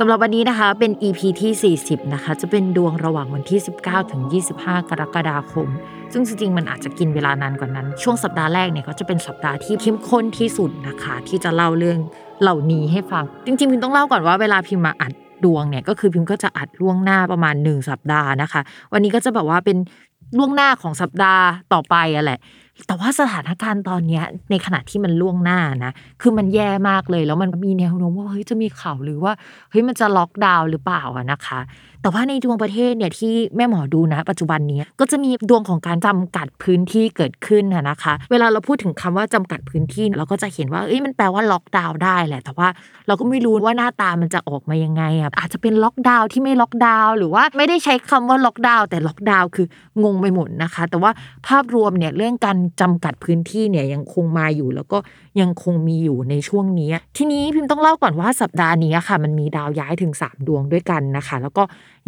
สำหรับวันนี้นะคะเป็น EP ที่ 40 นะคะ จะเป็นดวงระหว่างวันที่ 19 ถึง 25 กรกฎาคม ซึ่งจริงๆ มันอาจจะกินเวลานานกว่านั้น ช่วงสัปดาห์แรกเนี่ยก็จะเป็นสัปดาห์ที่เข้มข้นที่สุดนะคะ ที่จะเล่าเรื่องเหล่านี้ให้ฟัง จริงๆ พิมต้องเล่าก่อนว่าเวลาพิมมาอัดดวงเนี่ยก็คือพิมก็จะอัดล่วงหน้าประมาณ 1 สัปดาห์นะคะ วันนี้ก็จะแบบว่าเป็นล่วงหน้าของสัปดาห์ต่อไปอะแหละ แต่ว่าสถานการณ์ตอนนี้ในขณะที่มันล่วงหน้านะ คือมันแย่มากเลย แล้วมันมีแนวโน้มว่าเฮ้ยจะมีข่าวหรือว่าเฮ้ยมันจะล็อกดาวน์หรือเปล่าอะนะคะ แต่ว่าในดวงประเทศเนี่ยที่แม่หมอดูนะ ปัจจุบันนี้ก็จะมีดวงของการจำกัดพื้นที่เกิดขึ้นนะคะ เวลาเราพูดถึงคำว่าจำกัดพื้นที่เราก็จะเห็นว่าเอ้ยมันแปลว่าล็อกดาวน์ได้แหละ แต่ว่าเราก็ไม่รู้ว่าหน้าตามันจะออกมายังไงอะอาจจะเป็นล็อกดาวน์ที่ไม่ล็อกดาวน์หรือว่าไม่ได้ใช้คำว่าล็อกดาวน์แต่ล็อกดาวน์คืองงไปหมดนะคะ แต่ว่าภาพรวมเนี่ยเรื่องการจำกัดพื้นที่เนี่ยยังคงมาอยู่ แล้วก็ยังคงมีอยู่ในช่วงนี้ ทีนี้พิมพ์ต้องเล่าก่อนว่าสัปดาห์นี้ค่ะ มันมีดาวย้ายถึง 3 ดวงด้วยกันนะคะ แล้วก็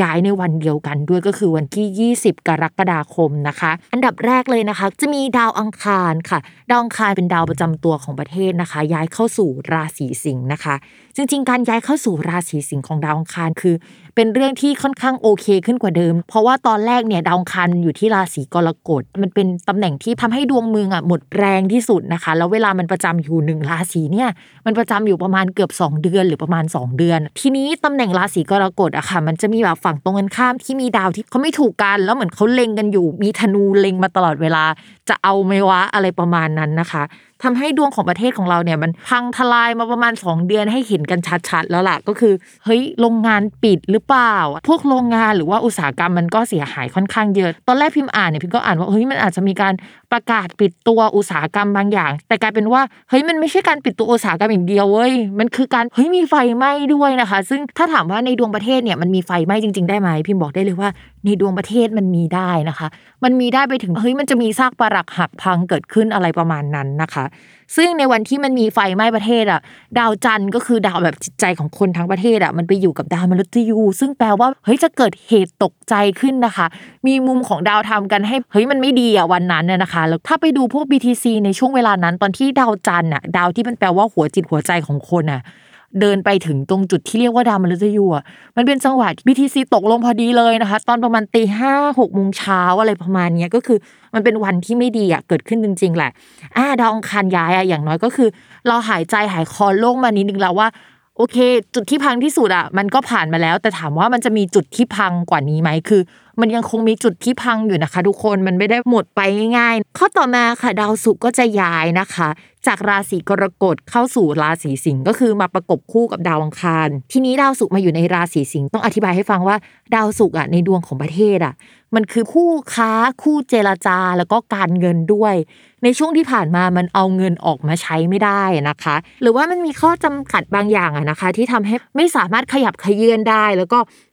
ย้ายในวันเดียวกันด้วยก็คือวันที่ 20 กรกฎาคมนะคะ อันดับแรกเลยนะคะ จะมีดาวอังคารค่ะ ดาวอังคารเป็นดาวประจำตัวของประเทศนะคะ ย้ายเข้าสู่ราศีสิงห์นะคะ จริง ๆ การย้ายเข้าสู่ราศีสิงห์ของดาวอังคารคือ เป็นเรื่องที่ค่อนข้างโอเคขึ้นกว่าเดิม เพราะว่าตอนแรกเนี่ยดาวอังคารอยู่ที่ราศีกรกฎมันเป็นตำแหน่งที่ทำให้ดวงเมืองอะหมดแรงที่สุดนะคะ แล้วเวลามันประจำอยู่หนึ่งราศีเนี่ยมันประจำอยู่ประมาณเกือบ 2 เดือนหรือประมาณ 2 เดือน ทีนี้ตำแหน่งราศีกรกฎอะค่ะ มันจะมีแบบฝั่งตรงกันข้ามที่มีดาวที่เขาไม่ถูกกันแล้วเหมือนเขาเล็งกันอยู่ มีธนูเล็งมาตลอดเวลา จะเอาไหมวะอะไรประมาณนั้นนะคะ ทำให้ดวงของประเทศของเราเนี่ยมันพังทลายมาประมาณ 2 เดือนให้เห็นกันชัดๆ แล้วล่ะก็คือเฮ้ยโรงงานปิดหรือเปล่า พวกโรงงานหรือว่าอุตสาหกรรมมันก็เสียหายค่อนข้างเยอะ ตอนแรกพิมพ์อ่านเนี่ยพิมก็อ่านว่าเฮ้ยมันอาจจะมีการประกาศปิดตัวอุตสาหกรรมบางอย่าง แต่กลายเป็นว่าเฮ้ยมันไม่ใช่การปิดตัวอุตสาหกรรมอย่างเดียวเว้ยมันคือการเฮ้ยมีไฟไหม้ด้วยนะคะ ซึ่งถ้าถามว่าในดวงประเทศเนี่ยมันมีไฟไหม้จริง ๆ ได้ไหมพิมบอกได้เลยว่าในดวงประเทศมันมีได้นะคะ มันมีได้ไปถึงเฮ้ยมันจะมีซากปรักหักพังเกิดขึ้นอะไรประมาณนั้นนะคะซึ่งในวันที่มันมีไฟไหม้ประเทศอะ ดาวจันทร์ก็คือดาวแบบจิตใจของคนทั้งประเทศอะมันไปอยู่กับดาวมฤตยูซึ่งแปลว่าเฮ้ยจะเกิดเหตุตกใจขึ้นนะคะ มีมุมของดาวทำกันให้เฮ้ยมันไม่ดีอะวันนั้นนะคะแล้วถ้าไปดูพวก BTC ในช่วงเวลานั้นตอนที่ดาวจันทร์อะดาวที่มันแปลว่าหัวจิตหัวใจของคนอะ เดินไปถึงตรงจุดที่เรียกว่าดาวมฤตยูอะมันเป็นจังหวะ BTC ตกลงพอดีเลยนะคะ ตอนประมาณตีห้าหกโมงเช้าอะไรประมาณเนี้ยก็คือมันเป็นวันที่ไม่ดีอะเกิดขึ้นจริง ๆ แหละอ่าดาวอังคารย้ายอะอย่างน้อยก็คือ เราหายใจหายคอโล่งมานิดนึงแล้วว่าโอเค จุดที่พังที่สุดอะมันก็ผ่านมาแล้ว แต่ถามว่ามันจะมีจุดที่พังกว่านี้ไหมคือ มันยังคงมีจุดที่พังอยู่นะคะ ทุกคนมันไม่ได้หมดไปง่ายๆ ข้อต่อมาค่ะ ดาวศุกร์ก็จะย้ายนะคะ จากราศีกรกฎเข้าสู่ราศีสิงห์ก็คือมาประกบคู่กับดาวอังคาร ทีนี้ดาวศุกร์มาอยู่ในราศีสิงห์ต้องอธิบายให้ฟังว่าดาวศุกร์อะในดวงของประเทศอะ มันคือคู่ค้าคู่เจรจาแล้วก็การเงินด้วย ในช่วงที่ผ่านมามันเอาเงินออกมาใช้ไม่ได้นะคะ หรือว่ามันมีข้อจำกัดบางอย่างอะนะคะ ที่ทำให้ไม่สามารถขยับขยื่นได้ แล้วก็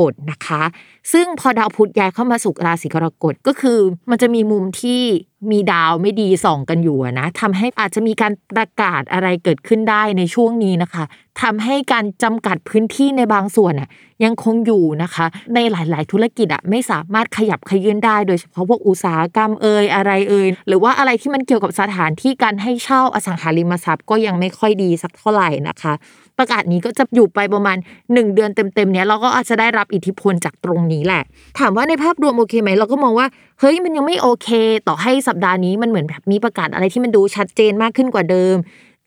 กฎนะคะ ซึ่งพอดาวพุธย้ายเข้ามาสู่ราศีกรกฎก็คือ มันจะมีมุมที่ มีดาวไม่ดีส่องกันอยู่นะทำให้อาจจะมีการประกาศอะไรเกิดขึ้นได้ในช่วงนี้นะคะทำให้การจำกัดพื้นที่ในบางส่วนยังคงอยู่นะคะ ในหลาย ๆ ธุรกิจอะไม่สามารถขยับขยื่นได้ โดยเฉพาะพวกอุตสาหกรรมเอ่ยอะไรเอ่ยหรือว่าอะไรที่มันเกี่ยวกับสถานที่การให้เช่าอสังหาริมทรัพย์ก็ยังไม่ค่อยดีสักเท่าไหร่นะคะ ประกาศนี้ก็จะอยู่ไปประมาณ 1 เดือนเต็ม ๆ เนี้ยเราก็อาจจะได้รับอิทธิพลจากตรงนี้แหละ ถามว่าในภาพรวมโอเคไหมเราก็มองว่า เฮ้ยมันยังไม่โอเค ต่อให้สัปดาห์นี้มันเหมือนแบบมีประกาศอะไรที่มันดูชัดเจนมากขึ้นกว่าเดิม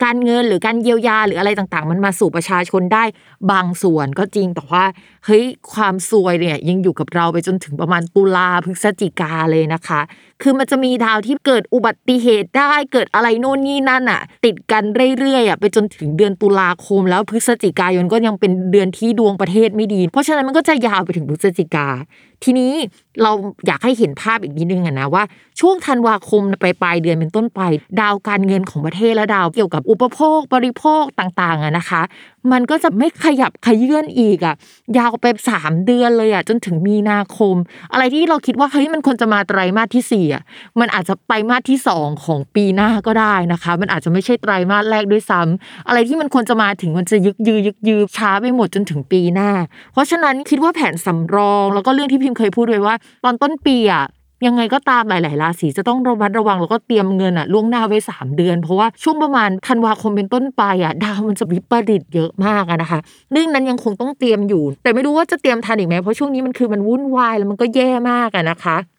การเงินหรือการเยียวยาหรืออะไรต่างๆ มันมาสู่ประชาชนได้บางส่วนก็จริงแต่ว่าเฮ้ยความซวยเนี่ยยังอยู่กับเราไปจนถึงประมาณตุลาพฤศจิกาเลยนะคะคือมันจะมีดาวที่เกิดอุบัติเหตุได้เกิดอะไรโน่นนี่นั่นอะ ติดกันเรื่อยๆอะไปจนถึงเดือนตุลาคม แล้วพฤศจิกายนก็ยังเป็นเดือนที่ดวงประเทศไม่ดี เพราะฉะนั้นมันก็จะยาวไปถึงพฤศจิกา ทีนี้เราอยากให้เห็นภาพอีกนิดนึงอะนะว่า ช่วงธันวาคมไปปลายเดือนเป็นต้นไป ดาวการเงินของประเทศและดาวเกี่ยวกับอุปโภคบริโภคต่างๆอะนะคะ มันก็จะไม่ขยับขยื่นอีกอะยาวไปสามเดือนเลยอะจนถึงมีนาคม อะไรที่เราคิดว่าเฮ้ยมันควรจะมาไตรมาสที่สี่อะมันอาจจะไปมาสที่สองของปีหน้าก็ได้นะคะ มันอาจจะไม่ใช่ไตรมาสแรกด้วยซ้ำอะไรที่มันควรจะมาถึงมันจะยึกยือยึกยือช้าไปหมดจนถึงปีหน้า เพราะฉะนั้นคิดว่าแผนสำรอง แล้วก็เรื่องที่พิมพ์เคยพูดไว้ว่า ตอนต้นปีอะยังไงก็ตามหลาย ๆ ราศีจะต้องระมัดระวังแล้วก็เตรียมเงินอะล่วงหน้าไว้ 3 เดือน เพราะว่าช่วงประมาณธันวาคมเป็นต้นไปอะดาวมันจะวิปริตเยอะมากอะนะคะ เรื่องนั้นยังคงต้องเตรียมอยู่ แต่ไม่รู้ว่าจะเตรียมทันอีกไหมเพราะช่วงนี้มันคือมันวุ่นวายแล้วมันก็แย่มากอะนะคะ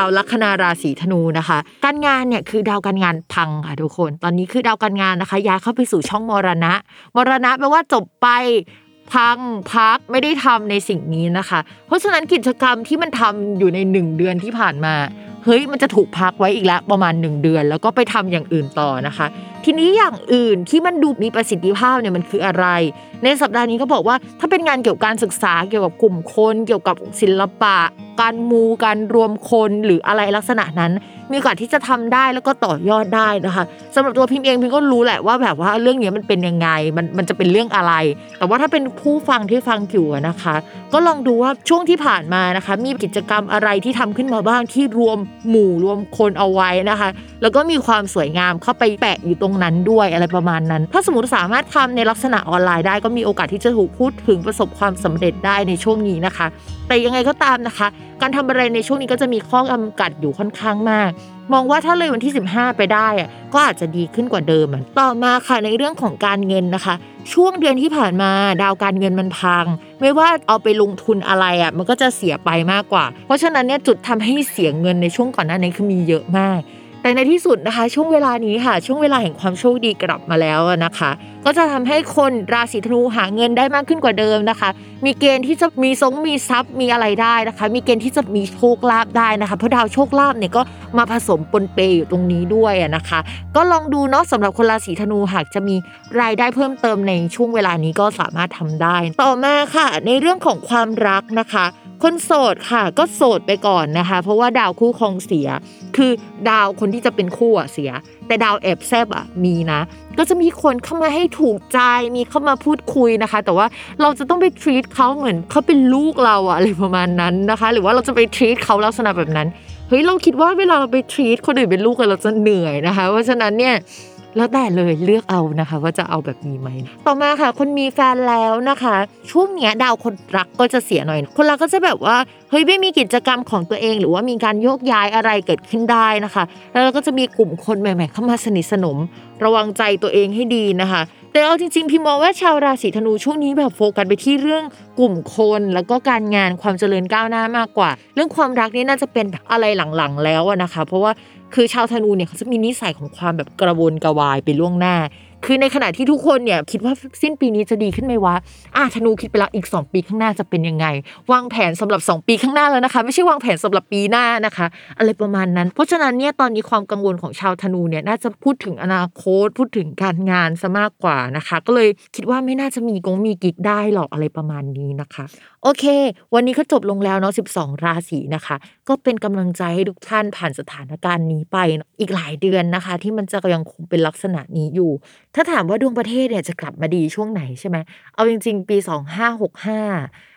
าวลัคนาราศีธนูนะคะ การงานเนี่ยคือดาวการงานพังค่ะทุกคน ตอนนี้คือดาวการงานนะคะย้ายเข้าไปสู่ช่องมรณะ มรณะแปลว่าจบไปพังพักไม่ได้ทำในสิ่งนี้นะคะ เพราะฉะนั้นกิจกรรมที่มันทำอยู่ในหนึ่งเดือนที่ผ่านมาเฮ้ยมันจะถูกพักไว้อีกแล้วประมาณ 1 เดือน แล้วก็ไปทำอย่างอื่นต่อนะคะ ทีนี้อย่างอื่นที่มันดูมีประสิทธิภาพเนี่ยมันคืออะไร ในสัปดาห์นี้ก็บอกว่าถ้าเป็นงานเกี่ยวกับการศึกษาเกี่ยวกับกลุ่มคน เกี่ยวกับศิลปะ การมูการรวมคนหรืออะไรลักษณะนั้น มีโอกาสที่จะทำได้แล้วก็ต่อยอดได้นะคะสำหรับตัวพิมพ์เองพิมก็รู้แหละว่าแบบว่าเรื่องนี้มันเป็นยังไงมันมันจะเป็นเรื่องอะไร แต่ว่าถ้าเป็นผู้ฟังที่ฟังอยู่นะคะ ก็ลองดูว่าช่วงที่ผ่านมานะคะ มีกิจกรรมอะไรที่ทำขึ้นมาบ้างที่รวมหมู่รวมคนเอาไว้นะคะ แล้วก็มีความสวยงามเข้าไปแปะอยู่ตรงนั้นด้วยอะไรประมาณนั้น ถ้าสมมติสามารถทำในลักษณะออนไลน์ได้ก็มีโอกาสที่จะถูกพูดถึงประสบความสำเร็จได้ในช่วงนี้นะคะ แต่ยังไงก็ตามนะคะการทำอะไรในช่วงนี้ก็จะมีข้อจำกัดอยู่ค่อนข้างมาก มองว่าถ้าเลยวันที่ 15 ไปได้อะก็อาจจะดีขึ้นกว่าเดิมต่อมาค่ะในเรื่องของการเงินนะคะ ช่วงเดือนที่ผ่านมาดาวการเงินมันพัง ไม่ว่าเอาไปลงทุนอะไรอะมันก็จะเสียไปมากกว่า เพราะฉะนั้นเนี่ยจุดทำให้เสียเงินในช่วงก่อนหน้านี้คือมีเยอะมาก แต่ในที่สุดนะคะ ช่วงเวลานี้ค่ะ ช่วงเวลาแห่งความโชคดีกลับมาแล้วนะคะ ก็จะทำให้คนราศีธนูหาเงินได้มากขึ้นกว่าเดิมนะคะ มีเกณฑ์ที่จะมีทรงมีทรัพย์มีอะไรได้นะคะ มีเกณฑ์ที่จะมีโชคลาภได้นะคะเพราะดาวโชคลาภเนี่ยก็มาผสมปนเปอยู่ตรงนี้ด้วยนะคะ ก็ลองดูเนาะสำหรับคนราศีธนูหากจะมีรายได้เพิ่มเติมในช่วงเวลานี้ก็สามารถทำได้ ต่อมาค่ะ ในเรื่องของความรักนะคะ คนโสดค่ะ ก็โสดไปก่อนนะคะ เพราะว่าดาวคู่ครองเสีย คือดาวคนที่จะเป็นคู่อะเสีย แต่ดาวแอบแซบอะมีนะ ก็จะมีคนเข้ามาให้ถูกใจมีเข้ามาพูดคุยนะคะ แต่ว่าเราจะต้องไป treat เขาเหมือนเขาเป็นลูกเราอะอะไรประมาณนั้นนะคะ หรือว่าเราจะไป treat เขาลักษณะแบบนั้นเฮ้ยเราคิดว่าเวลาเราไป treat คนอื่นเป็นลูกกันเราจะเหนื่อยนะคะ เพราะฉะนั้นเนี่ย แล้วแต่เลยเลือกเอานะคะ ว่าจะเอาแบบนี้ไหม ต่อมาค่ะ คนมีแฟนแล้วนะคะ ช่วงเนี้ยดาวคนรักก็จะเสียหน่อย คนรักก็จะแบบว่าเฮ้ยไม่มีกิจกรรมของตัวเอง หรือว่ามีการโยกย้ายอะไรเกิดขึ้นได้นะคะ แล้วเราก็จะมีกลุ่มคนใหม่ ๆ เข้ามาสนิทสนม ระวังใจตัวเองให้ดีนะคะแต่เอาจริงๆ พี่มองว่าชาวราศีธนูช่วงนี้แบบโฟกัสไปที่เรื่องกลุ่มคน แล้วก็การงานความเจริญก้าวหน้ามากกว่า เรื่องความรักนี่น่าจะเป็นแบบอะไรหลังๆ แล้วนะคะ เพราะว่า คือชาวธนูเนี่ยเขาจะมีนิสัยของความแบบกระวนกระวายไปล่วงหน้า คือในขณะที่ทุกคนเนี่ยคิดว่าสิ้นปีนี้จะดีขึ้นไหมวะอะธนูคิดไปแล้วอีก 2 ปีข้างหน้าจะเป็นยังไง วางแผนสำหรับ 2 ปีข้างหน้าแล้วนะคะ ไม่ใช่วางแผนสำหรับปีหน้านะคะ อะไรประมาณนั้น เพราะฉะนั้นเนี่ยตอนนี้ความกังวลของชาวธนูเนี่ยน่าจะพูดถึงอนาคต พูดถึงการงานซะมากกว่านะคะ ก็เลยคิดว่าไม่น่าจะมีกงมีกิ๊กได้หรอกอะไรประมาณนี้นะคะ โอเค วันนี้ก็จบลงแล้วเนาะ 12 ราศีนะคะ ก็เป็นกำลังใจให้ทุกท่านผ่านสถานการณ์นี้ไปอีกหลายเดือนนะคะ ที่มันจะยังคงเป็นลักษณะนี้อยู่ ถ้าถามว่าดวงประเทศเนี่ยจะกลับมาดีช่วงไหนใช่ไหมเอาจริง ๆ ปี 2565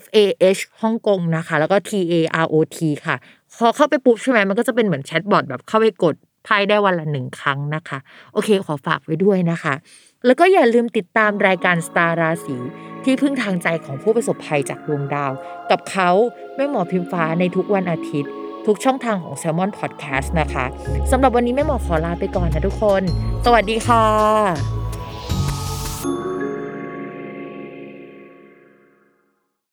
F A H ฮ่องกงนะคะ แล้วก็ T A R O T ค่ะ พอเข้าไปปุ๊บใช่ไหมมันก็จะเป็นเหมือน chatbot แบบเข้าไปกดไพ่ได้วันละหนึ่งครั้งนะคะ โอเคขอฝากไว้ด้วยนะคะ แล้วก็อย่าลืมติดตามรายการสตาร์ราศีที่พึ่งทางใจของผู้ประสบภัยจากดวงดาว กับเขาแม่หมอพิมฟ้าในทุกวันอาทิตย์ ทุกช่องทางของ Salmon Podcast นะคะสำหรับวันนี้แม่หมอขอลาไปก่อนนะทุกคน สวัสดีค่ะ